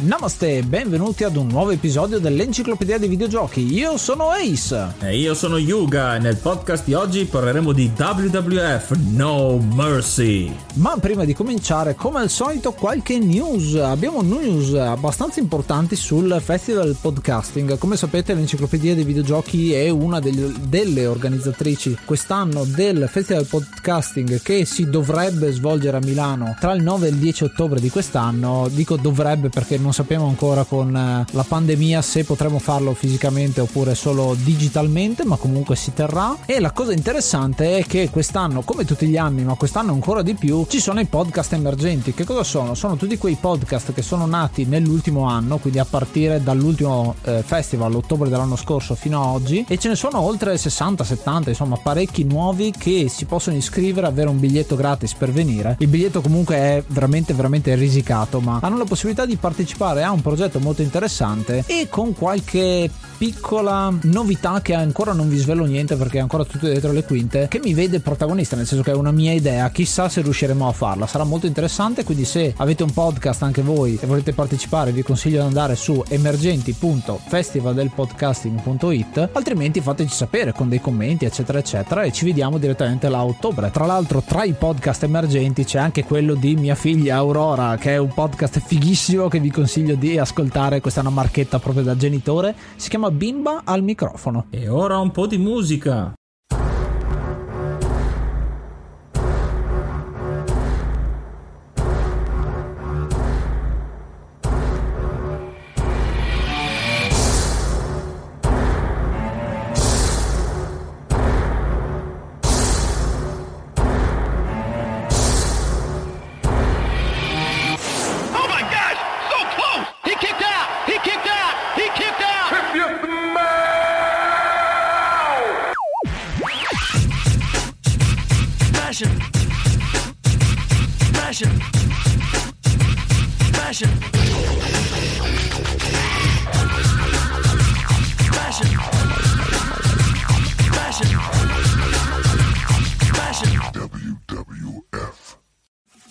Namaste, benvenuti ad un nuovo episodio dell'Enciclopedia dei Videogiochi. Io sono Ace. E io sono Yuga e nel podcast di oggi parleremo di WWF No Mercy. Ma prima di cominciare, come al solito, qualche news. Abbiamo news abbastanza importanti sul Festival Podcasting. Come sapete, l'Enciclopedia dei Videogiochi è una degli, delle organizzatrici quest'anno del Festival Podcasting che si dovrebbe svolgere a Milano tra il 9 e il 10 ottobre di quest'anno. Dico dovrebbe perché non non sappiamo ancora con eh, la pandemia se potremo farlo fisicamente oppure solo digitalmente, ma comunque si terrà. E la cosa interessante è che quest'anno, come tutti gli anni, ma quest'anno ancora di più, ci sono i podcast emergenti. Che cosa sono? Sono tutti quei podcast che sono nati nell'ultimo anno, quindi a partire dall'ultimo eh, festival, ottobre dell'anno scorso fino ad oggi, e ce ne sono oltre 60-70, insomma parecchi nuovi che si possono iscrivere, avere un biglietto gratis per venire. Il biglietto comunque è veramente veramente risicato, ma hanno la possibilità di partecipare partecipare a un progetto molto interessante e con qualche piccola novità che ancora non vi svelo niente perché è ancora tutto dietro le quinte che mi vede protagonista nel senso che è una mia idea. Chissà se riusciremo a farla. Sarà molto interessante quindi se avete un podcast anche voi e volete partecipare vi consiglio di andare su emergenti.festivaldelpodcasting.it altrimenti fateci sapere con dei commenti eccetera eccetera e ci vediamo direttamente là a ottobre. Tra l'altro tra i podcast emergenti c'è anche quello di mia figlia Aurora che è un podcast fighissimo che vi consiglio di ascoltare questa è una marchetta proprio da genitore si chiama Bimba al microfono. E ora un po' di musica.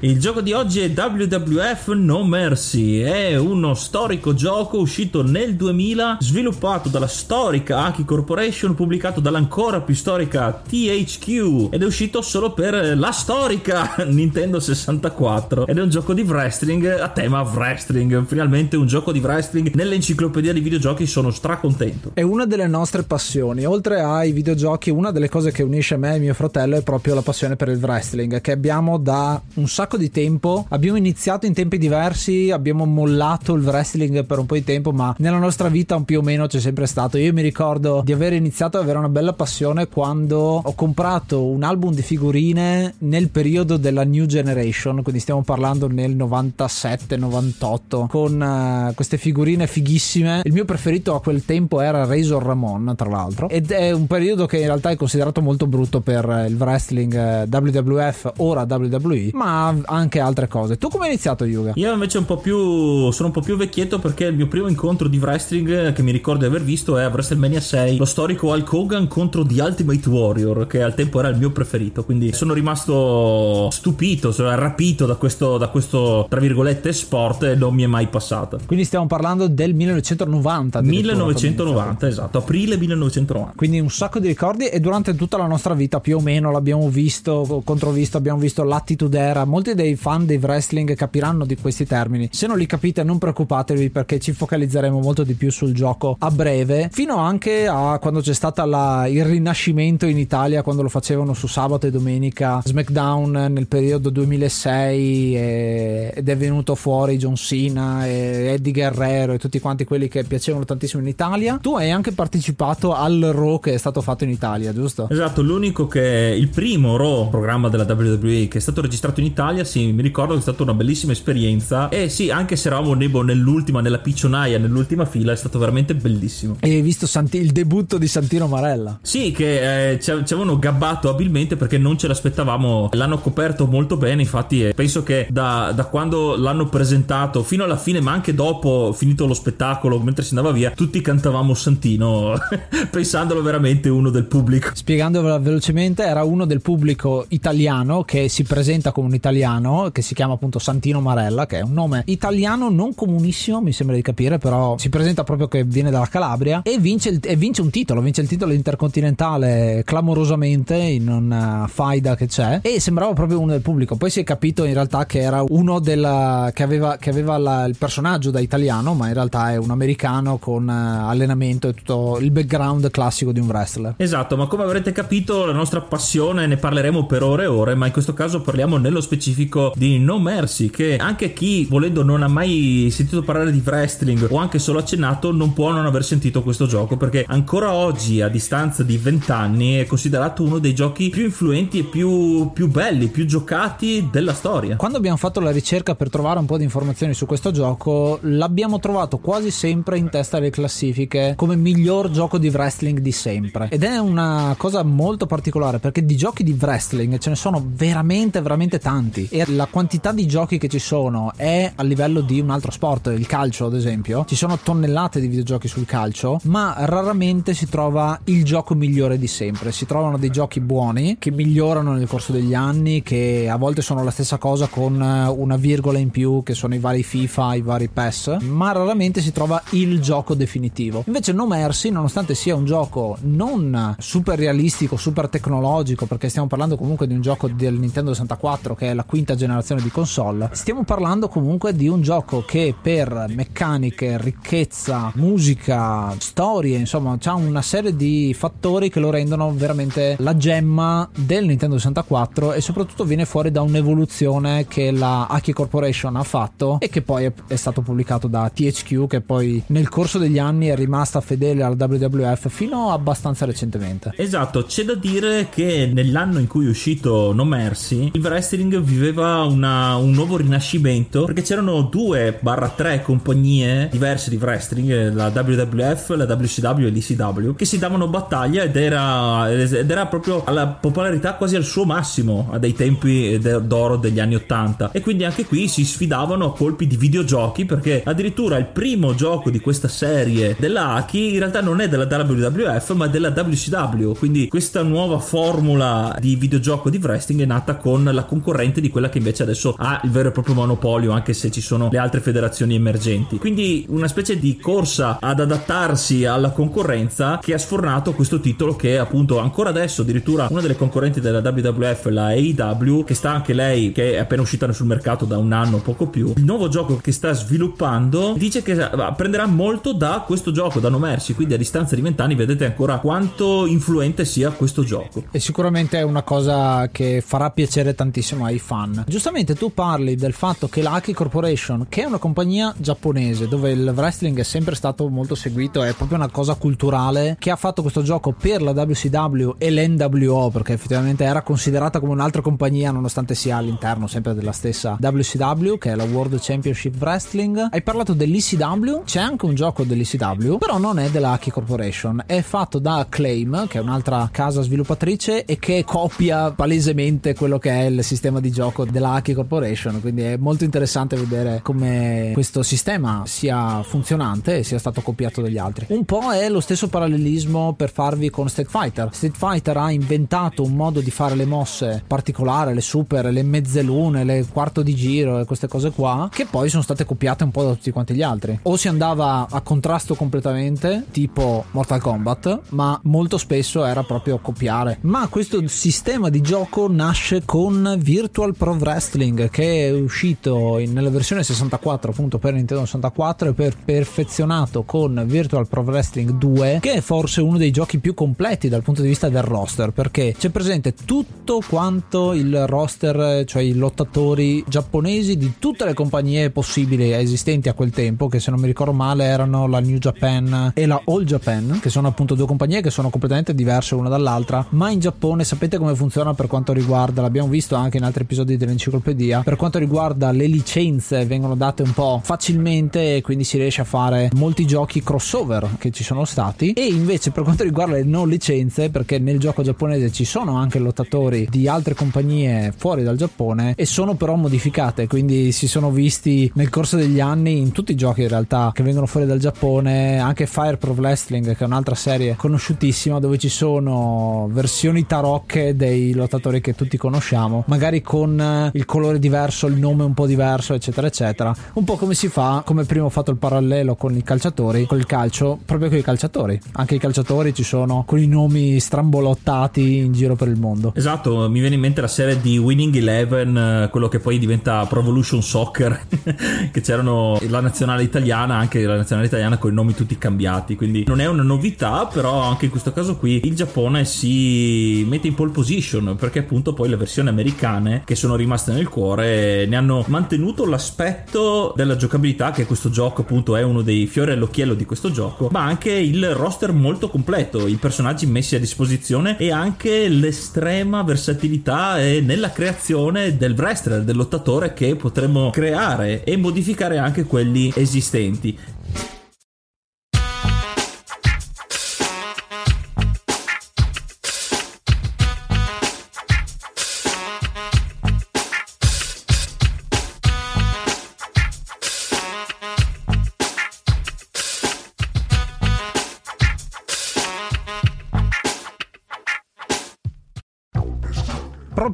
Il gioco di oggi è WWF No Mercy, è uno storico gioco uscito nel 2000, sviluppato dalla storica Aki Corporation, pubblicato dall'ancora più storica THQ ed è uscito solo per la storica Nintendo 64 ed è un gioco di wrestling a tema wrestling, finalmente un gioco di wrestling nell'enciclopedia di videogiochi, sono stracontento. È una delle nostre passioni, oltre ai videogiochi una delle cose che unisce me e mio fratello è proprio la passione per il wrestling che abbiamo da un sacco sacco di tempo, abbiamo iniziato in tempi diversi, abbiamo mollato il wrestling per un po' di tempo, ma nella nostra vita più o meno c'è sempre stato. Io mi ricordo di aver iniziato ad avere una bella passione quando ho comprato un album di figurine nel periodo della New Generation, quindi stiamo parlando nel 97-98, con uh, queste figurine fighissime. Il mio preferito a quel tempo era Razor Ramon, tra l'altro, ed è un periodo che in realtà è considerato molto brutto per il wrestling eh, WWF, ora WWE, ma anche altre cose. Tu come hai iniziato, Yuga? Io invece un po' più sono un po' più vecchietto perché il mio primo incontro di wrestling che mi ricordo di aver visto è a WrestleMania 6, lo storico Hulk Hogan contro The Ultimate Warrior, che al tempo era il mio preferito, quindi sono rimasto stupito, sono rapito da questo, da questo tra virgolette sport e non mi è mai passato. Quindi stiamo parlando del 1990. 1990, esatto, aprile 1990. Quindi un sacco di ricordi e durante tutta la nostra vita più o meno l'abbiamo visto, controvisto, abbiamo visto l'attitude era. Molti dei fan dei wrestling capiranno di questi termini. Se non li capite non preoccupatevi perché ci focalizzeremo molto di più sul gioco a breve, fino anche a quando c'è stato il rinascimento in Italia, quando lo facevano su sabato e domenica, SmackDown nel periodo 2006 e, ed è venuto fuori John Cena e Eddie Guerrero e tutti quanti quelli che piacevano tantissimo in Italia. Tu hai anche partecipato al Raw che è stato fatto in Italia, giusto? Esatto, l'unico che il primo Raw, programma della WWE che è stato registrato in Italia, sì, mi ricordo che è stata una bellissima esperienza e sì, anche se eravamo nebo nell'ultima, nella piccionaia, nell'ultima fila, è stato veramente bellissimo. E hai visto Santi- il debutto di Santino Marella? Sì, che eh, ci, avevano gabbato abilmente perché non ce l'aspettavamo, l'hanno coperto molto bene, infatti eh, penso che da, da quando l'hanno presentato fino alla fine, ma anche dopo, finito lo spettacolo, mentre si andava via, tutti cantavamo Santino, pensandolo veramente uno del pubblico. Spiegandolo velocemente, era uno del pubblico italiano che si presenta come un italiano, che si chiama appunto Santino Marella, che è un nome italiano non comunissimo, mi sembra di capire, però si presenta proprio che viene dalla Calabria e vince, il, e vince un titolo, vince il titolo intercontinentale clamorosamente in una faida che c'è e sembrava proprio uno del pubblico. Poi si è capito in realtà che era uno della, che aveva, che aveva la, il personaggio da italiano, ma in realtà è un americano con uh, allenamento e tutto il background classico di un wrestler. Esatto, ma come avrete capito la nostra passione ne parleremo per ore e ore, ma in questo caso parliamo nello specifico di No Mercy, che anche chi volendo non ha mai sentito parlare di wrestling o anche solo accennato non può non aver sentito questo gioco perché ancora oggi a distanza di 20 anni è considerato uno dei giochi più influenti e più, più belli, più giocati della storia. Quando abbiamo fatto la ricerca per trovare un po' di informazioni su questo gioco, l'abbiamo trovato quasi sempre in testa alle classifiche come miglior gioco di wrestling di sempre. Ed è una cosa molto particolare perché di giochi di wrestling ce ne sono veramente, veramente tanti. E la quantità di giochi che ci sono è a livello di un altro sport, il calcio ad esempio. Ci sono tonnellate di videogiochi sul calcio, ma raramente si trova il gioco migliore di sempre. Si trovano dei giochi buoni che migliorano nel corso degli anni, che a volte sono la stessa cosa con eh, una virgola in più, che sono i vari FIFA, i vari PES, ma raramente si trova il gioco definitivo. Invece No Mercy, nonostante sia un gioco non super realistico, super tecnologico, perché stiamo parlando comunque di un gioco del Nintendo 64 che è la quinta generazione di console, stiamo parlando comunque di un gioco che per meccaniche, ricchezza, musica, storie, insomma, ha una serie di fattori che lo rendono veramente la gemma del Nintendo 64 e soprattutto viene fuori da un'evoluzione che la Aki Corporation ha fatto e che poi è, stato pubblicato da THQ che poi nel corso degli anni è rimasta fedele al WWF fino abbastanza recentemente. Esatto, c'è da dire che nell'anno in cui è uscito No Mercy, il wrestling viveva una, un nuovo rinascimento perché c'erano due barra tre compagnie diverse di wrestling, la WWF, la WCW e l'ECW, che si davano battaglia ed era, ed era proprio alla popolarità quasi al suo massimo a dei tempi d'oro degli anni 80 e quindi anche qui si sfidavano a colpi di videogiochi perché addirittura il primo gioco di questa serie della Aki in realtà non è della WWF ma della WCW quindi questa nuova formula di videogioco di wrestling è nata con la concorrente di quella che invece adesso ha il vero e proprio monopolio anche se ci sono le altre federazioni emergenti. Quindi una specie di corsa ad adattarsi alla concorrenza che ha sfornato questo titolo che appunto ancora adesso addirittura una delle concorrenti della WWF la AEW che sta anche lei che è appena uscita sul mercato da un anno poco più. Il nuovo gioco che sta sviluppando dice che prenderà molto da questo gioco da No Mercy quindi a distanza di vent'anni vedete ancora quanto influente sia questo gioco. E sicuramente è una cosa che farà piacere tantissimo ai fan fan. Giustamente tu parli del fatto che la Aki Corporation, che è una compagnia giapponese dove il wrestling è sempre stato molto seguito, è proprio una cosa culturale, che ha fatto questo gioco per la WCW e l'NWO, perché effettivamente era considerata come un'altra compagnia nonostante sia all'interno sempre della stessa WCW, che è la World Championship Wrestling. Hai parlato dell'ECW, c'è anche un gioco dell'ECW, però non è della Aki Corporation, è fatto da Acclaim, che è un'altra casa sviluppatrice e che copia palesemente quello che è il sistema di gioco della Aki Corporation, quindi è molto interessante vedere come questo sistema sia funzionante e sia stato copiato dagli altri. Un po' è lo stesso parallelismo per farvi con Street Fighter. Street Fighter ha inventato un modo di fare le mosse particolare, le super, le mezzelune, le quarto di giro e queste cose qua, che poi sono state copiate un po' da tutti quanti gli altri. O si andava a contrasto completamente, tipo Mortal Kombat, ma molto spesso era proprio copiare. Ma questo sistema di gioco nasce con Virtual Pro Wrestling che è uscito in, nella versione 64 appunto per Nintendo 64 e per perfezionato con Virtual Pro Wrestling 2 che è forse uno dei giochi più completi dal punto di vista del roster perché c'è presente tutto quanto il roster cioè i lottatori giapponesi di tutte le compagnie possibili esistenti a quel tempo che se non mi ricordo male erano la New Japan e la All Japan che sono appunto due compagnie che sono completamente diverse una dall'altra. Ma in Giappone sapete come funziona per quanto riguarda l'abbiamo visto anche in altri episodi dell'enciclopedia. Per quanto riguarda le licenze vengono date un po' facilmente e quindi si riesce a fare molti giochi crossover che ci sono stati. E invece per quanto riguarda le non licenze perché nel gioco giapponese ci sono anche lottatori di altre compagnie fuori dal Giappone e sono però modificate quindi si sono visti nel corso degli anni in tutti i giochi in realtà che vengono fuori dal Giappone. Anche Fire Pro Wrestling che è un'altra serie conosciutissima dove ci sono versioni tarocche dei lottatori che tutti conosciamo magari con il colore diverso il nome un po' diverso eccetera eccetera. Un po' come si fa come prima ho fatto il parallelo con i calciatori con il calcio proprio con i calciatori. Anche i calciatori ci sono con i nomi strambolottati in giro per il mondo. Esatto mi viene in mente la serie di Winning Eleven quello che poi diventa Pro Evolution Soccer che c'erano la nazionale italiana anche la nazionale italiana con i nomi tutti cambiati. Quindi non è una novità però anche in questo caso qui il Giappone si mette in pole position perché appunto poi le versioni americane che sono rimaste nel cuore ne hanno mantenuto l'aspetto della giocabilità che questo gioco appunto è uno dei fiori all'occhiello di questo gioco ma anche il roster molto completo i personaggi messi a disposizione e anche l'estrema versatilità nella creazione del wrestler del lottatore che potremmo creare e modificare anche quelli esistenti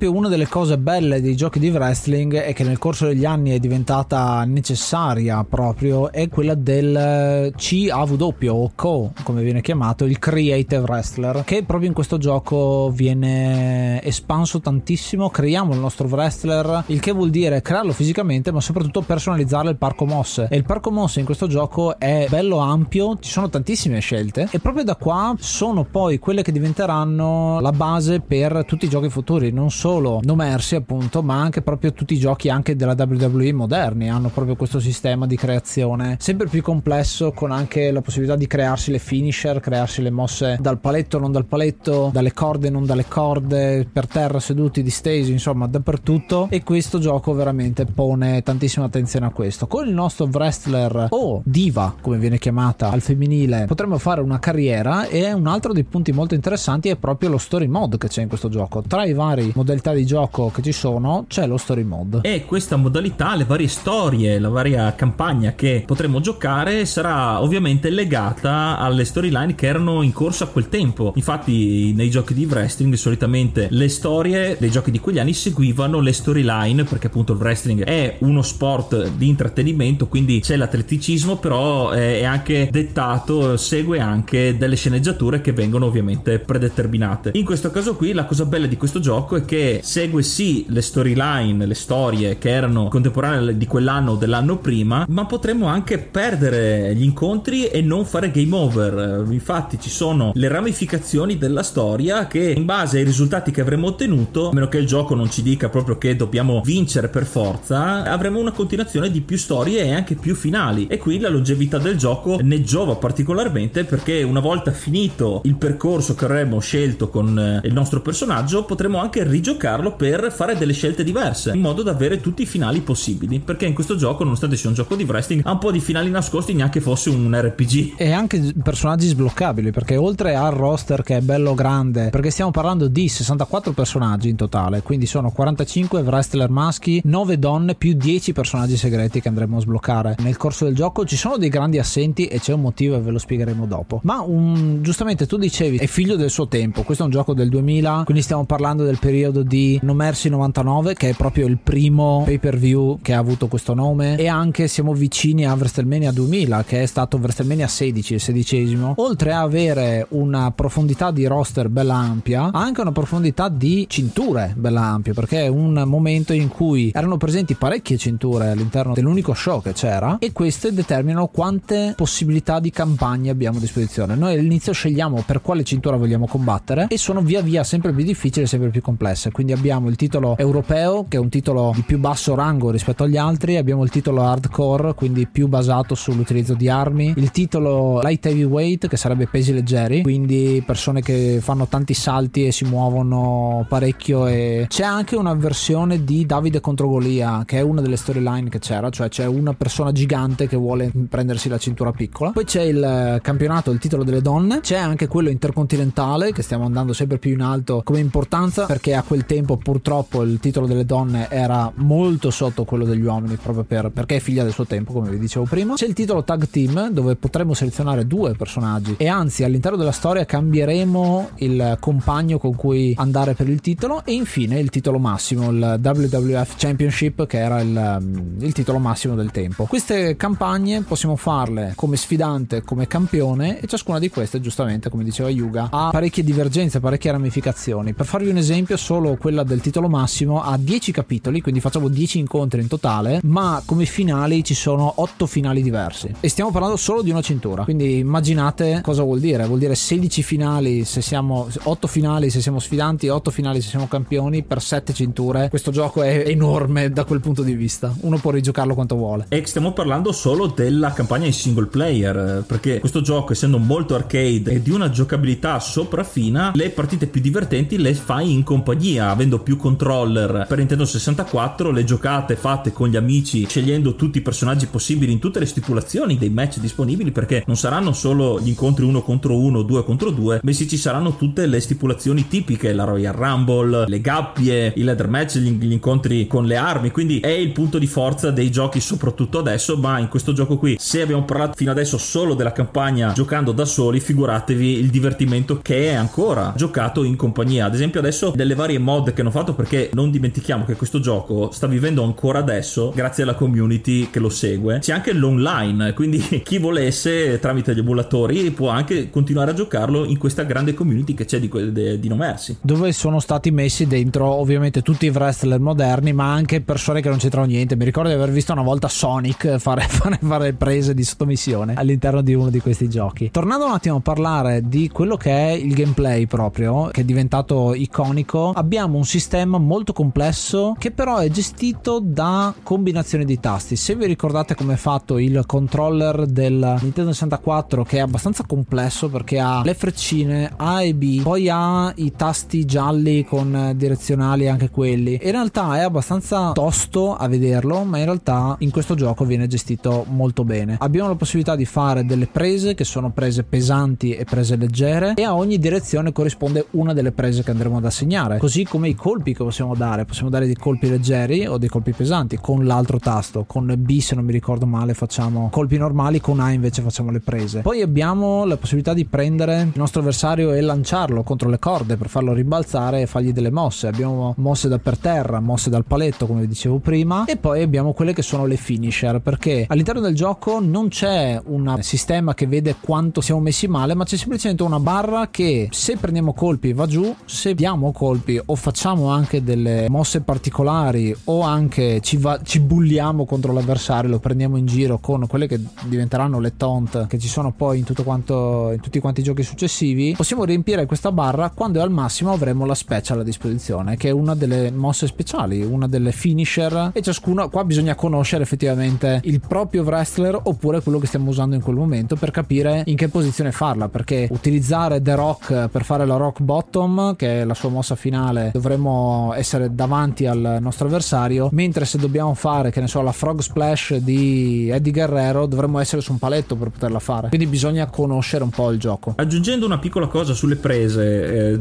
proprio una delle cose belle dei giochi di wrestling è che nel corso degli anni è diventata necessaria proprio è quella del CAW o CO come viene chiamato il Creative Wrestler che proprio in questo gioco viene espanso tantissimo. Creiamo il nostro wrestler il che vuol dire crearlo fisicamente ma soprattutto personalizzare il parco mosse. E il parco mosse in questo gioco è bello ampio ci sono tantissime scelte e proprio da qua sono poi quelle che diventeranno la base per tutti i giochi futuri non solo solo No Mercy appunto ma anche proprio tutti i giochi anche della WWE moderni hanno proprio questo sistema di creazione sempre più complesso con anche la possibilità di crearsi le finisher crearsi le mosse dal paletto non dal paletto dalle corde non dalle corde per terra seduti distesi insomma dappertutto. E questo gioco veramente pone tantissima attenzione a questo. Con il nostro wrestler o diva come viene chiamata al femminile potremmo fare una carriera e un altro dei punti molto interessanti è proprio lo story mode che c'è in questo gioco. Tra i vari modalità di gioco che ci sono c'è lo story mode. E questa modalità, le varie storie, la varia campagna che potremo giocare sarà ovviamente legata alle storyline che erano in corso a quel tempo. Infatti nei giochi di wrestling solitamente le storie dei giochi di quegli anni seguivano le storyline perché appunto il wrestling è uno sport di intrattenimento, quindi c'è l'atleticismo, però è anche dettato, segue anche delle sceneggiature che vengono ovviamente predeterminate. In questo caso qui la cosa bella di questo gioco è che segue sì le storyline, le storie che erano contemporanee di quell'anno o dell'anno prima, ma potremmo anche perdere gli incontri e non fare game over. Infatti ci sono le ramificazioni della storia che in base ai risultati che avremo ottenuto, a meno che il gioco non ci dica proprio che dobbiamo vincere per forza, avremo una continuazione di più storie e anche più finali. E qui la longevità del gioco ne giova particolarmente perché una volta finito il percorso che avremmo scelto con eh, il nostro personaggio, potremo anche rigiocarlo per fare delle scelte diverse, in modo da avere tutti i finali possibili. Perché in questo gioco, nonostante sia un gioco di wrestling, ha un po' di finali nascosti, neanche fosse un RPG. E anche personaggi sbloccabili, perché oltre al roster che è bello grande, perché stiamo parlando di 64 personaggi in totale, quindi sono 45 wrestler maschi, 9 donne più 10 personaggi segreti che andremo a sbloccare nel corso del gioco. Ci sono dei grandi assenti e c'è un motivo e ve lo spiegheremo dopo. Ma un, giustamente tu dicevi, è figlio del suo tempo. Questo è un gioco del 2000, quindi stiamo parlando del periodo di No Mercy 99, che è proprio il primo pay per view che ha avuto questo nome. E anche siamo vicini a WrestleMania 2000, che è stato WrestleMania 16, il sedicesimo. Oltre a avere una profondità di roster bella ampia, ha anche una profondità di cinture bella ampia, perché è un momento in cui erano presenti parecchie cinture all'interno dell'unico show che c'era e queste determinano quante possibilità di campagna abbiamo a disposizione. Noi all'inizio scegliamo per quale cintura vogliamo combattere e sono via via sempre più difficili e sempre più complesse. Quindi abbiamo il titolo europeo, che è un titolo di più basso rango rispetto agli altri, abbiamo il titolo hardcore, quindi più basato sull'utilizzo di armi, il titolo light heavyweight, che sarebbe pesi leggeri, quindi persone che fanno tanti salti e si muovono parecchio. E c'è anche una versione di Davide contro Golia, che è una delle storyline che c'era, cioè c'è una persona gigante che vuole prendersi la cintura piccola. Poi c'è il campionato, il titolo delle donne, c'è anche quello intercontinentale che stiamo andando sempre più in alto come importanza perché a quel tempo purtroppo il titolo delle donne era molto sotto quello degli uomini proprio per, perché è figlia del suo tempo come vi dicevo prima. C'è il titolo tag team dove potremo selezionare due personaggi e anzi all'interno della storia cambieremo il compagno con cui andare per il titolo e infine il titolo massimo, il WWF Championship che era il, il titolo massimo del tempo. Queste campagne possiamo farle come sfidante, come campione e ciascuna di queste giustamente come diceva Yuga ha parecchie divergenze, parecchie ramificazioni. Per farvi un esempio solo quella del titolo massimo ha 10 capitoli, quindi facciamo 10 incontri in totale, ma come finali ci sono 8 finali diversi e stiamo parlando solo di una cintura. Quindi immaginate cosa vuol dire, vuol dire 16 finali se siamo 8 finali se siamo sfidanti, 8 finali se siamo campioni per 7 cinture. Questo gioco è enorme da quel punto di vista. Uno può rigiocarlo quanto vuole. E stiamo parlando solo della campagna in single player, perché questo gioco essendo molto arcade e di una giocabilità sopraffina, le partite più divertenti le fai in compagnia, avendo più controller. Per Nintendo 64 le giocate fatte con gli amici, scegliendo tutti i personaggi possibili in tutte le stipulazioni dei match disponibili, perché non saranno solo gli incontri uno contro uno, due contro due, bensì ci saranno tutte le stipulazioni tipiche, la Royal Rumble, le gabbie, il leather match, gli, gli incontri con le armi, quindi è il punto di forza dei giochi soprattutto adesso, ma in questo gioco qui, se abbiamo parlato fino adesso solo della campagna giocando da soli, figuratevi il divertimento che è ancora giocato in compagnia. Ad esempio adesso delle varie mod che hanno fatto perché non dimentichiamo che questo gioco sta vivendo ancora adesso grazie alla community che lo segue. C'è anche l'online, quindi chi volesse tramite gli emulatori può anche continuare a giocarlo in questa grande community che c'è di, di, di No Mercy. Dove sono stati messi dentro ovviamente tutti i wrestler moderni, ma anche persone che non c'entrano niente. Mi ricordo di aver visto una volta Sonic fare, fare, fare prese di sottomissione all'interno di uno di questi giochi. Tornando un attimo a parlare di quello che è il gameplay proprio, che è diventato iconico, abbiamo un sistema molto complesso che però è gestito da combinazioni di tasti. Se vi ricordate come è fatto il controller del Nintendo 64 che è abbastanza complesso perché ha le freccine A e B, poi ha i tasti gialli con direzionali anche quelli. In realtà è abbastanza tosto a vederlo, ma in realtà in questo gioco viene gestito molto bene. Abbiamo la possibilità di fare delle prese che sono prese pesanti e prese leggere e a ogni direzione corrisponde una delle prese che andremo ad assegnare, così come i colpi che possiamo dare. Possiamo dare dei colpi leggeri o dei colpi pesanti con l'altro tasto, con B se non mi ricordo male facciamo colpi normali, con A invece facciamo le prese. Poi abbiamo la possibilità di prendere il nostro avversario e lanciarlo contro le corde per farlo ribalzare e fargli delle mosse. Abbiamo mosse da per terra, mosse dal paletto come vi dicevo prima e poi abbiamo quelle che sono le finisher perché all'interno del gioco non c'è un sistema che vede quanto siamo messi male ma c'è semplicemente una barra che se prendiamo colpi va giù, se diamo colpi o facciamo anche delle mosse particolari o anche ci, va, ci bulliamo contro l'avversario, lo prendiamo in giro con quelle che diventeranno le taunt che ci sono poi in, quanto, in tutti quanti i giochi successivi, possiamo riempire questa barra quando al massimo avremo la special a disposizione, che è una delle mosse speciali, una delle finisher e ciascuno qua bisogna conoscere effettivamente il proprio wrestler oppure quello che stiamo usando in quel momento per capire in che posizione farla, perché utilizzare The Rock per fare la rock bottom, che è la sua mossa finale, dovremmo essere davanti al nostro avversario, mentre se dobbiamo fare, che ne so, la frog splash di Eddie Guerrero, dovremmo essere su un paletto per poterla fare. Quindi bisogna conoscere un po' il gioco. Aggiungendo una piccola cosa sulle prese, eh,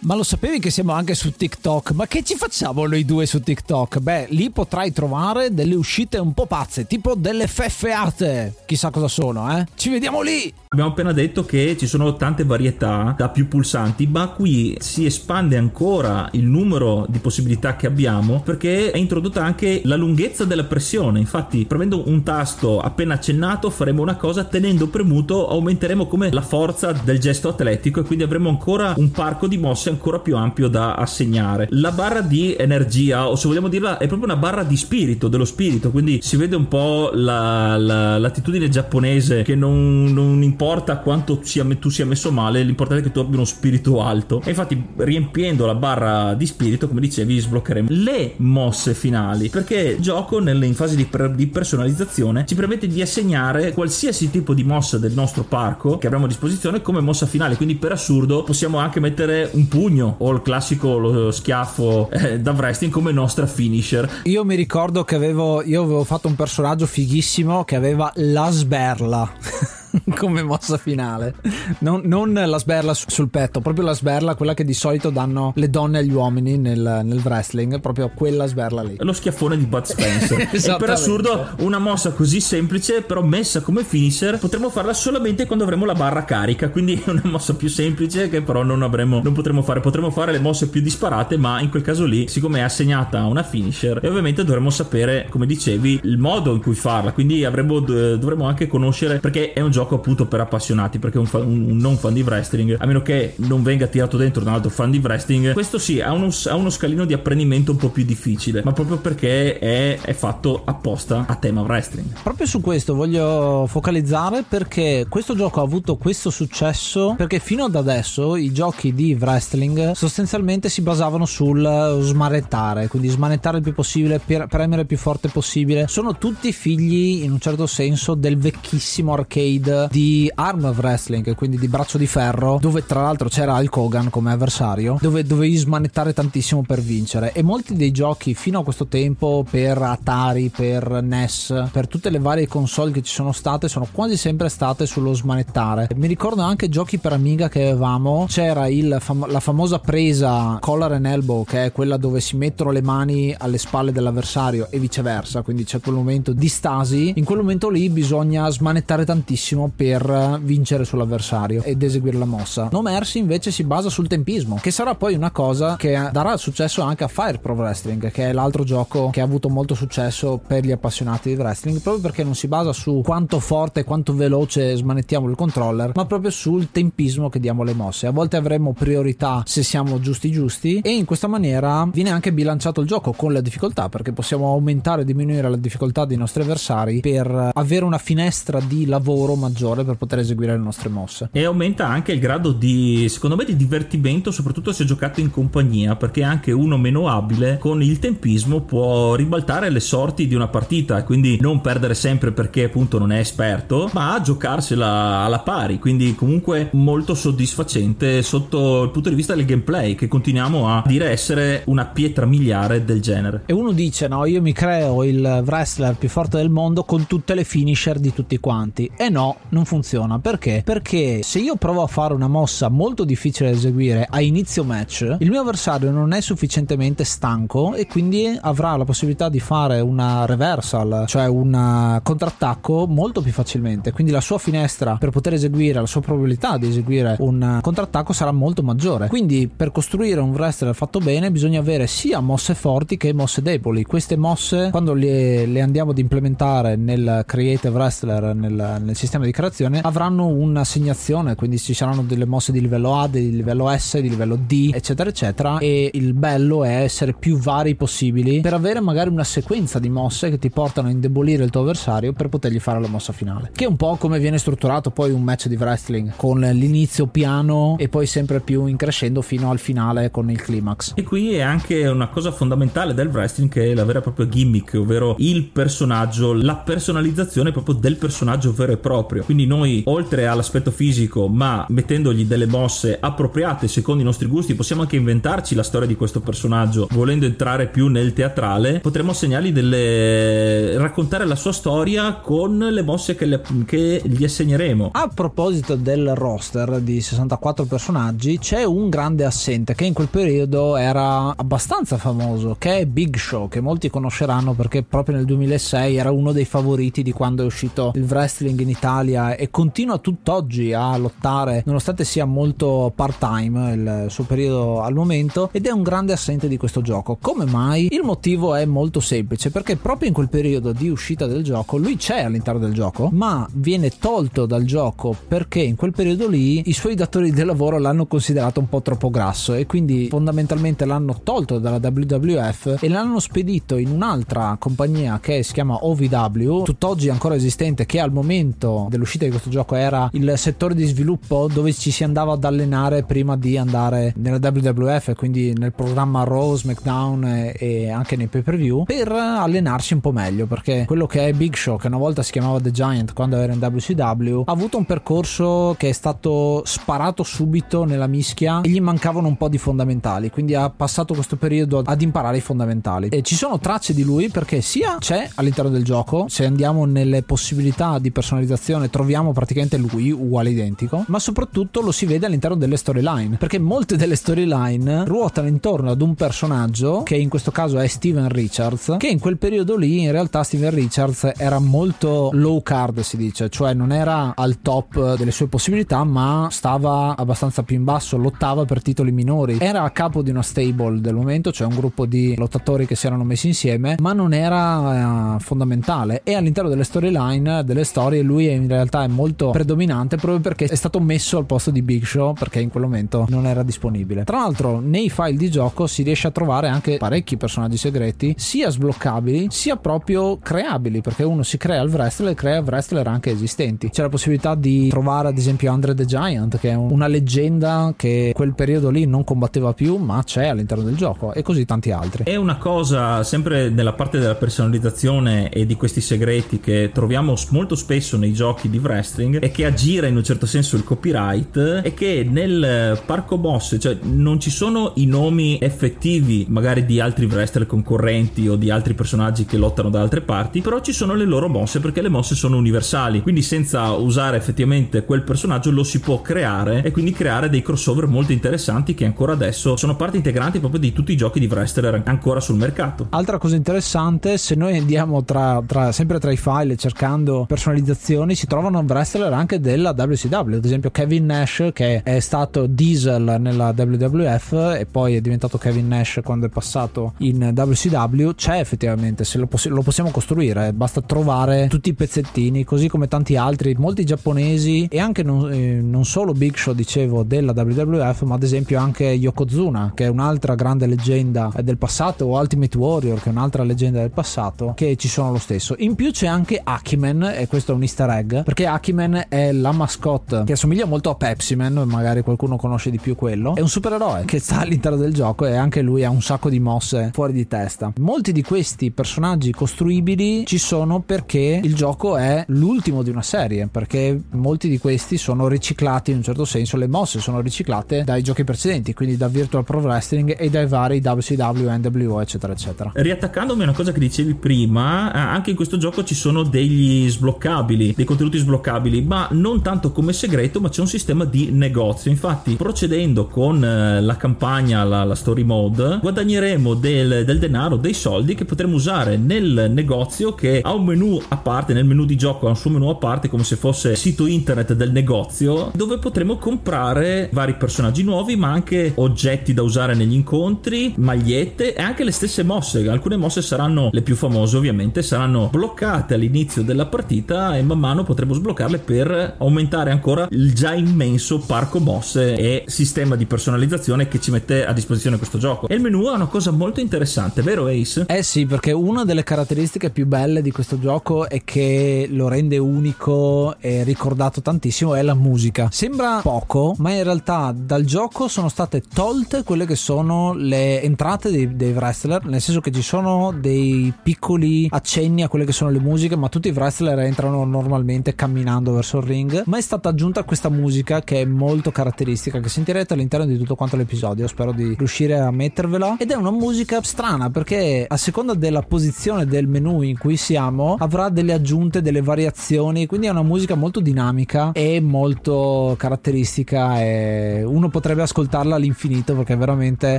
ma lo sapevi che siamo anche su TikTok? Ma che ci facciamo noi due su TikTok? Beh, lì potrai trovare delle uscite un po' pazze, tipo delle feffeate. Chissà cosa sono, eh? Ci vediamo lì! Abbiamo appena detto che ci sono tante varietà da più pulsanti, ma qui si espande ancora il numero di possibilità che abbiamo perché è introdotta anche la lunghezza della pressione. Infatti, premendo un tasto appena accennato, faremo una cosa, tenendo premuto aumenteremo come la forza del gesto atletico e quindi avremo ancora un parco di mosse ancora più ampio da assegnare. La barra di energia, o se vogliamo dirla, è proprio una barra di spirito, dello spirito, quindi si vede un po' la, la, l'attitudine giapponese che non, non importa quanto sia, tu sia messo male, l'importante è che tu abbia uno spirito alto. E infatti, riempiendo la barra di spirito, come dicevi, sbloccheremo le mosse finali. Perché il gioco, nelle, in fase di, per, di, personalizzazione, ci permette di assegnare qualsiasi tipo di mossa del nostro parco che abbiamo a disposizione come mossa finale. Quindi, per assurdo, possiamo anche mettere un pugno o il classico schiaffo eh, da wrestling come nostra finisher. Io mi ricordo che avevo, avevo fatto un personaggio fighissimo che aveva la sberla. come mossa finale. Non, non, la sberla sul petto, proprio la sberla, quella che di solito danno le donne agli uomini nel, nel wrestling, proprio quella sberla lì. Lo schiaffone di Bud Spencer. e per assurdo, una mossa così semplice, però messa come finisher, potremmo farla solamente quando avremo la barra carica. Quindi è una mossa più semplice che però non avremo, non potremo fare. Potremmo fare le mosse più disparate, ma in quel caso lì, siccome è assegnata a una finisher, e ovviamente dovremmo sapere, come dicevi, il modo in cui farla. Quindi avremmo, dovremmo anche conoscere, perché è un gioco gioco appunto per appassionati perché un, fan, un, non fan di wrestling a meno che non venga tirato dentro da un altro fan di wrestling questo sì ha uno, ha uno scalino di apprendimento un po' più difficile ma proprio perché è, è fatto apposta a tema wrestling. Proprio su questo voglio focalizzare perché questo gioco ha avuto questo successo perché fino ad adesso i giochi di wrestling sostanzialmente si basavano sul smanettare quindi smanettare il più possibile premere il più forte possibile. Sono tutti figli in un certo senso del vecchissimo arcade di Arm of Wrestling, quindi di braccio di ferro, dove tra l'altro c'era Hulk Hogan come avversario, dove dovevi smanettare tantissimo per vincere. E molti dei giochi fino a questo tempo per Atari, per NES, per tutte le varie console che ci sono state, sono quasi sempre state sullo smanettare. Mi ricordo anche giochi per Amiga che avevamo, c'era fam- la famosa presa collar and elbow, che è quella dove si mettono le mani alle spalle dell'avversario e viceversa, quindi c'è quel momento di stasi. In quel momento lì bisogna smanettare tantissimo tempismo per vincere sull'avversario ed eseguire la mossa. No Mercy invece si basa sul tempismo, che sarà poi una cosa che darà successo anche a Fire Pro Wrestling, che è l'altro gioco che ha avuto molto successo per gli appassionati di wrestling, proprio perché non si basa su quanto forte e quanto veloce smanettiamo il controller, ma proprio sul tempismo che diamo alle mosse. A volte avremo priorità se siamo giusti giusti e in questa maniera viene anche bilanciato il gioco con la difficoltà, perché possiamo aumentare e diminuire la difficoltà dei nostri avversari per avere una finestra di lavoro maggiore maggiore per poter eseguire le nostre mosse. E aumenta anche il grado di, secondo me, di divertimento, soprattutto se giocato in compagnia, perché anche uno meno abile con il tempismo può ribaltare le sorti di una partita, quindi non perdere sempre perché appunto non è esperto, ma giocarsela alla pari, quindi comunque molto soddisfacente sotto il punto di vista del gameplay, che continuiamo a dire essere una pietra miliare del genere. E uno dice, no, io mi creo il wrestler più forte del mondo con tutte le finisher di tutti quanti. E no, non funziona. Perché? Perché se io provo a fare una mossa molto difficile da eseguire a inizio match, il mio avversario non è sufficientemente stanco e quindi avrà la possibilità di fare una reversal, cioè un contrattacco molto più facilmente. Quindi la sua finestra per poter eseguire, la sua probabilità di eseguire un contrattacco sarà molto maggiore. Quindi per costruire un wrestler fatto bene bisogna avere sia mosse forti che mosse deboli. Queste mosse, quando le, le andiamo ad implementare nel Creative Wrestler, nel, nel sistema di di creazione avranno un'assegnazione, quindi ci saranno delle mosse di livello A, di livello S, di livello D, eccetera, eccetera. E il bello è essere più vari possibili per avere magari una sequenza di mosse che ti portano a indebolire il tuo avversario per potergli fare la mossa finale. Che è un po' come viene strutturato poi un match di wrestling, con l'inizio piano e poi sempre più in crescendo fino al finale con il climax. E qui è anche una cosa fondamentale del wrestling che è la vera e propria gimmick, ovvero il personaggio, la personalizzazione proprio del personaggio vero e proprio. Quindi noi oltre all'aspetto fisico, ma mettendogli delle mosse appropriate secondo i nostri gusti, possiamo anche inventarci la storia di questo personaggio, volendo entrare più nel teatrale, potremmo segnargli delle raccontare la sua storia con le mosse che, le... che gli assegneremo. A proposito del roster di 64 personaggi, c'è un grande assente che in quel periodo era abbastanza famoso, che è Big Show, che molti conosceranno perché proprio nel 2006 era uno dei favoriti di quando è uscito il wrestling in Italia e continua tutt'oggi a lottare, nonostante sia molto part-time il suo periodo al momento, ed è un grande assente di questo gioco. Come mai? Il motivo è molto semplice, perché proprio in quel periodo di uscita del gioco lui c'è all'interno del gioco, ma viene tolto dal gioco perché in quel periodo lì i suoi datori di lavoro l'hanno considerato un po' troppo grasso e quindi fondamentalmente l'hanno tolto dalla WWF e l'hanno spedito in un'altra compagnia che si chiama OVW, tutt'oggi ancora esistente, che al momento dell'uscita di questo gioco era il settore di sviluppo dove ci si andava ad allenare prima di andare nella WWF, quindi nel programma Raw, SmackDown e, anche nei pay per view, per allenarsi un po' meglio perché quello che è Big Show, che una volta si chiamava The Giant quando era in WCW, ha avuto un percorso che è stato sparato subito nella mischia e gli mancavano un po' di fondamentali, quindi ha passato questo periodo ad imparare i fondamentali. E ci sono tracce di lui perché sia c'è all'interno del gioco, se andiamo nelle possibilità di personalizzazione troviamo praticamente lui uguale identico, ma soprattutto lo si vede all'interno delle storyline, perché molte delle storyline ruotano intorno ad un personaggio che in questo caso è Steven Richards, che in quel periodo lì in realtà Steven Richards era molto low card si dice, cioè non era al top delle sue possibilità, ma stava abbastanza più in basso, lottava per titoli minori. Era a capo di una stable del momento, cioè un gruppo di lottatori che si erano messi insieme, ma non era eh, fondamentale. E all'interno delle storyline, delle storie, lui in realtà è molto predominante proprio perché è stato messo al posto di Big Show perché in quel momento non era disponibile. Tra l'altro, nei file di gioco si riesce a trovare anche parecchi personaggi segreti, sia sbloccabili sia proprio creabili, perché uno si crea il wrestler e crea wrestler anche esistenti. C'è la possibilità di trovare ad esempio Andre the Giant, che è una leggenda che quel periodo lì non combatteva più, ma c'è all'interno del gioco, e così tanti altri. È una cosa sempre nella parte della personalizzazione e di questi segreti che troviamo molto spesso nei giochi di wrestling e che aggira in un certo senso il copyright è che nel parco boss, cioè non ci sono i nomi effettivi magari di altri wrestler concorrenti o di altri personaggi che lottano da altre parti, però ci sono le loro mosse perché le mosse sono universali, quindi senza usare effettivamente quel personaggio lo si può creare e quindi creare dei crossover molto interessanti che ancora adesso sono parte integrante proprio di tutti i giochi di wrestler ancora sul mercato. Altra cosa interessante, se noi andiamo tra, tra, sempre tra i file cercando personalizzazioni, si trovano wrestler anche della WCW, ad esempio Kevin Nash che è stato Diesel nella WWF e poi è diventato Kevin Nash quando è passato in WCW, c'è effettivamente, se lo, poss- lo possiamo costruire, basta trovare tutti i pezzettini, così come tanti altri, molti giapponesi e anche non, eh, non solo Big Show, dicevo, della WWF, ma ad esempio anche Yokozuna, che è un'altra grande leggenda del passato, o Ultimate Warrior, che è un'altra leggenda del passato, che ci sono lo stesso. In più c'è anche Akiman, e questo è un easter egg, perché Akiman è la mascotte che assomiglia molto a Pepsi Man, magari qualcuno conosce di più quello. È un supereroe che sta all'interno del gioco e anche lui ha un sacco di mosse fuori di testa. Molti di questi personaggi costruibili ci sono perché il gioco è l'ultimo di una serie, perché molti di questi sono riciclati in un certo senso, le mosse sono riciclate dai giochi precedenti, quindi da Virtual Pro Wrestling e dai vari WCW, NWO, eccetera, eccetera. Riattaccandomi a una cosa che dicevi prima, eh, anche in questo gioco ci sono degli sbloccabili, dei contenuti sbloccabili, ma non tanto come segreto, ma c'è un sistema di negozio. Infatti, procedendo con eh, la campagna, la, la story mode, guadagneremo del, del denaro, dei soldi che potremo usare nel negozio che ha un menu a parte, nel menu di gioco ha un suo menu a parte come se fosse sito internet del negozio dove potremo comprare vari personaggi nuovi ma anche oggetti da usare negli incontri, magliette e anche le stesse mosse. Alcune mosse saranno le più famose ovviamente, saranno bloccate all'inizio della partita e man mano potremo potremmo sbloccarle per aumentare ancora il già immenso parco mosse e sistema di personalizzazione che ci mette a disposizione questo gioco. E il menu è una cosa molto interessante, vero Ace? Eh sì, perché una delle caratteristiche più belle di questo gioco è che lo rende unico e ricordato tantissimo è la musica. Sembra poco, ma in realtà dal gioco sono state tolte quelle che sono le entrate dei, dei wrestler, nel senso che ci sono dei piccoli accenni a quelle che sono le musiche, ma tutti i wrestler entrano normalmente camminando verso il ring, ma è stata aggiunta questa musica che è molto caratteristica, che sentirete all'interno di tutto quanto l'episodio, spero di riuscire a mettervela, ed è una musica strana perché a seconda della posizione del menu in cui siamo avrà delle aggiunte, delle variazioni, quindi è una musica molto dinamica e molto caratteristica e uno potrebbe ascoltarla all'infinito perché veramente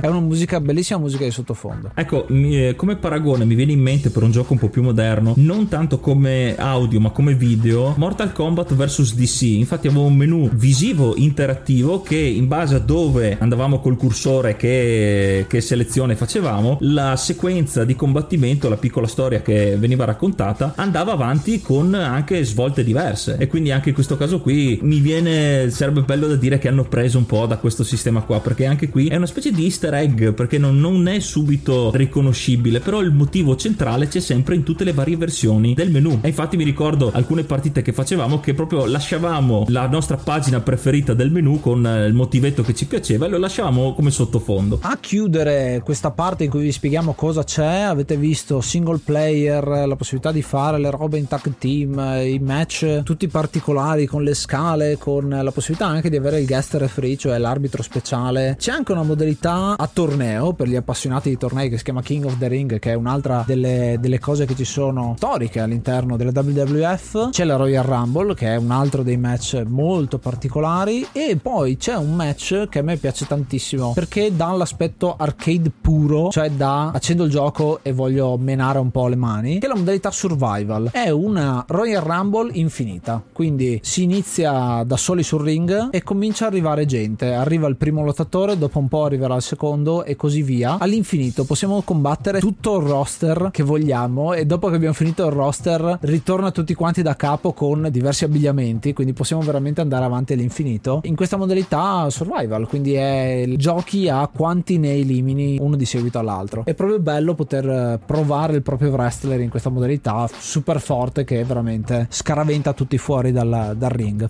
è una musica bellissima musica di sottofondo. Ecco, mi, come paragone mi viene in mente per un gioco un po' più moderno, non tanto come audio ma come video, Mortal Kombat vs DC. Infatti avevo un menu visivo interattivo che in base a dove andavamo col cursore che, che selezione facevamo, la sequenza di combattimento, la piccola storia che veniva raccontata andava avanti con anche svolte diverse e quindi anche in questo caso qui mi viene sarebbe bello da dire che hanno preso un po' da questo sistema qua perché anche qui è una specie di easter egg perché non, non è subito riconoscibile però il motivo centrale c'è sempre in tutte le varie versioni del menu e infatti mi ricordo alcune partite che facevamo che proprio lasciavamo la nostra pagina preferita del menu con il motivetto che ci piaceva e lo lasciavamo come sottofondo. A chiudere questa parte in cui vi spieghiamo cosa c'è avete visto single player la possibilità di fare le robe in tag team i match tutti particolari con le scale con la possibilità anche di avere il guest referee cioè l'arbitro speciale. C'è anche una modalità a torneo per gli appassionati di tornei che si chiama King of the Ring che è un'altra delle, delle cose che ci sono storiche all'interno della WWF c'è la Royal Rumble che è un altro dei match molto particolari e poi c'è un match che a me piace tantissimo perché dà l'aspetto arcade puro cioè da accendo il gioco e voglio menare un po' le mani che è la modalità survival. È una Royal Rumble infinita quindi si inizia da soli sul ring e comincia a arrivare gente. Arriva il primo lottatore dopo un po' arriverà il secondo e così via all'infinito. Possiamo combattere tutto il roster che vogliamo e dopo che abbiamo finito il roster ritorna tutti quanti da capo con diversi abbigliamenti quindi possiamo veramente andare avanti all'infinito. In questa modalità survival quindi è giochi a quanti ne elimini uno di seguito all'altro. È proprio bello poter provare il proprio wrestler in questa modalità super forte che veramente scaraventa tutti fuori dal, dal ring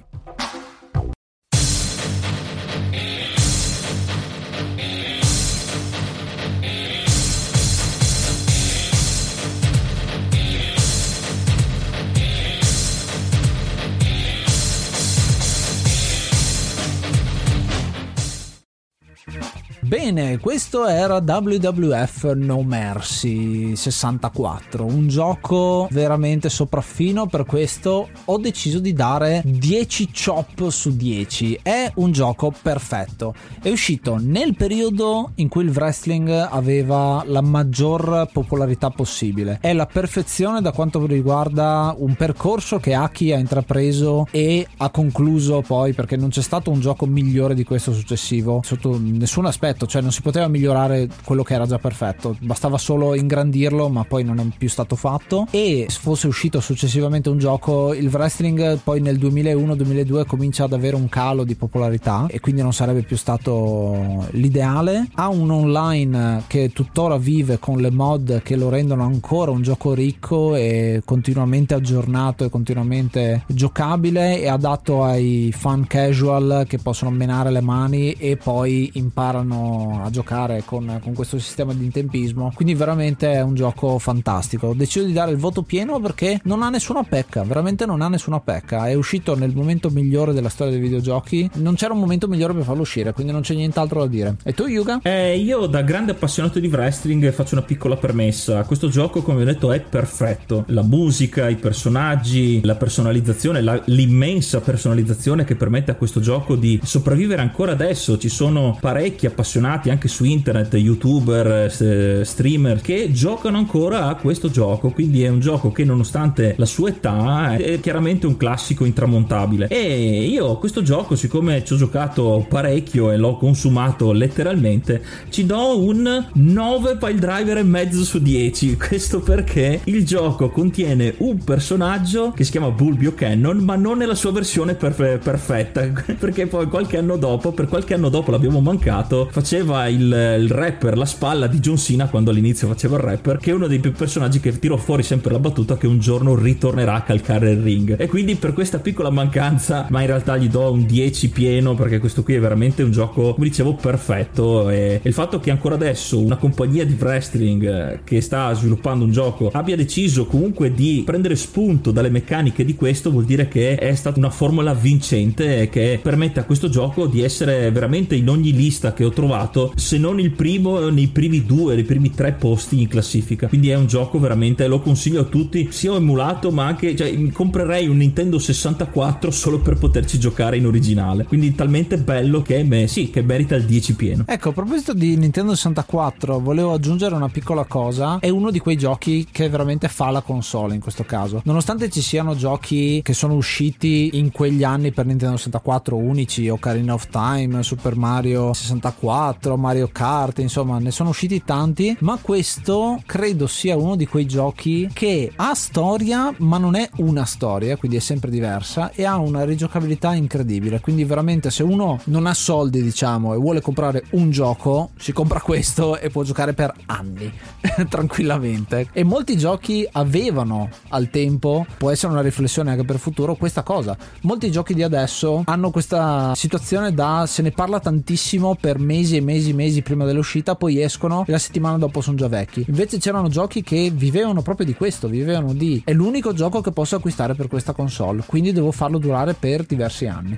Bene, questo era WWF No Mercy 64, un gioco veramente sopraffino, per questo ho deciso di dare 10 chop su 10. È un gioco perfetto. È uscito nel periodo in cui il wrestling aveva la maggior popolarità possibile. È la perfezione da quanto riguarda un percorso che Aki ha intrapreso e ha concluso poi perché non c'è stato un gioco migliore di questo successivo sotto nessun aspetto perfetto, cioè non si poteva migliorare quello che era già perfetto, bastava solo ingrandirlo, ma poi non è più stato fatto. E se fosse uscito successivamente un gioco, il wrestling poi nel 2001-2002 comincia ad avere un calo di popolarità e quindi non sarebbe più stato l'ideale. Ha un online che tuttora vive con le mod che lo rendono ancora un gioco ricco e continuamente aggiornato e continuamente giocabile e adatto ai fan casual che possono menare le mani e poi imparano a giocare con, con, questo sistema di tempismo. Quindi veramente è un gioco fantastico. Ho deciso di dare il voto pieno perché non ha nessuna pecca, veramente non ha nessuna pecca. È uscito nel momento migliore della storia dei videogiochi. Non c'era un momento migliore per farlo uscire, quindi non c'è nient'altro da dire. E tu, Yuga? Eh, io da grande appassionato di wrestling faccio una piccola premessa. Questo gioco, come ho detto, è perfetto. La musica, i personaggi, la personalizzazione, la, l'immensa personalizzazione che permette a questo gioco di sopravvivere ancora adesso. Ci sono parecchi appassionati appassionati anche su internet, youtuber, eh, streamer, che giocano ancora a questo gioco. Quindi è un gioco che nonostante la sua età è chiaramente un classico intramontabile. E io questo gioco, siccome ci ho giocato parecchio e l'ho consumato letteralmente, ci do un 9 pile driver e mezzo su 10. Questo perché il gioco contiene un personaggio che si chiama Bulbio Cannon, ma non nella sua versione perfe- perfetta. Perché poi qualche anno dopo, per qualche anno dopo l'abbiamo mancato, faceva il, il rapper la spalla di John Cena quando all'inizio faceva il rapper, che è uno dei personaggi che tiro fuori sempre la battuta che un giorno ritornerà a calcare il ring. E quindi per questa piccola mancanza, ma in realtà gli do un 10 pieno perché questo qui è veramente un gioco, come dicevo, perfetto. E, il fatto che ancora adesso una compagnia di wrestling eh, che sta sviluppando un gioco abbia deciso comunque di prendere spunto dalle meccaniche di questo vuol dire che è stata una formula vincente che permette a questo gioco di essere veramente in ogni lista che ho trovato, se non il primo, nei primi due, nei primi tre posti in classifica. Quindi è un gioco veramente, lo consiglio a tutti, sia emulato ma anche, cioè, comprerei un Nintendo 64 solo per poterci giocare in originale. Quindi talmente bello che, beh, sì, che merita il 10 pieno. Ecco, a proposito di Nintendo 64, volevo aggiungere una piccola cosa. È uno di quei giochi che veramente fa la console in questo caso. Nonostante ci siano giochi che sono usciti in quegli anni per Nintendo 64 unici, Ocarina of Time, Super Mario 64, Mario Kart, insomma, ne sono usciti tanti, ma questo credo sia uno di quei giochi che ha storia, ma non è una storia, quindi è sempre diversa e ha una rigiocabilità incredibile. Quindi veramente se uno non ha soldi, diciamo, e vuole comprare un gioco, si compra questo e può giocare per anni tranquillamente. E molti giochi avevano al tempo, può essere una riflessione anche per il futuro, questa cosa. Molti giochi di adesso hanno questa situazione da se ne parla tantissimo per mesi e mesi e mesi prima dell'uscita, poi escono e la settimana dopo sono già vecchi. Invece c'erano giochi che vivevano proprio di questo, vivevano di è l'unico gioco che posso acquistare per questa console, quindi devo farlo durare per diversi anni.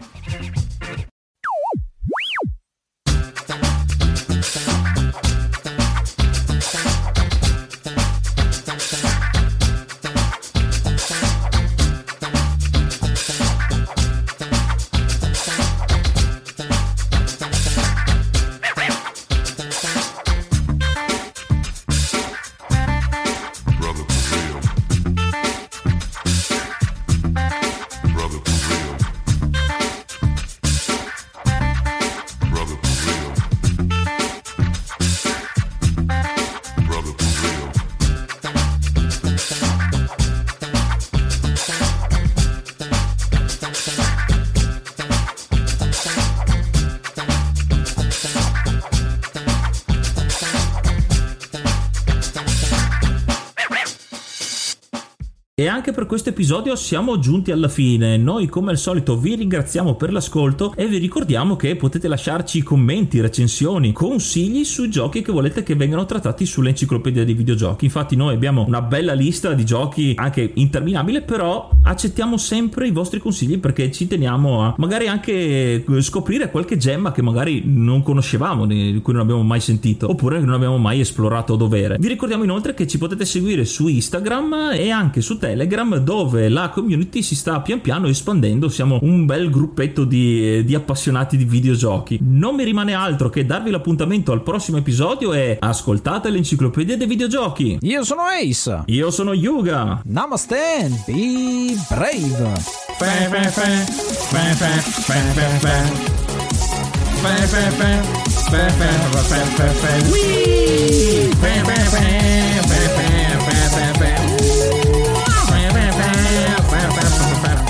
Anche per questo episodio siamo giunti alla fine. Noi come al solito vi ringraziamo per l'ascolto e vi ricordiamo che potete lasciarci commenti, recensioni, consigli sui giochi che volete che vengano trattati sull'enciclopedia dei videogiochi. Infatti noi abbiamo una bella lista di giochi anche interminabile, però accettiamo sempre i vostri consigli perché ci teniamo a magari anche scoprire qualche gemma che magari non conoscevamo, di cui non abbiamo mai sentito, oppure che non abbiamo mai esplorato a dovere. Vi ricordiamo inoltre che ci potete seguire su Instagram e anche su Telegram Telegram dove la community si sta pian piano espandendo, siamo un bel gruppetto di, di appassionati di videogiochi. Non mi rimane altro che darvi l'appuntamento al prossimo episodio e ascoltate l'enciclopedia dei videogiochi. Io sono Ace. Io sono Yuga. Namaste, be brave. Fe, fe, fe. Fe, fe, fe, fe, fe. Fe, fe, fe. Fe, fe, fe, fe, fe. Whee! Fe, fe, fe. Fe, fe,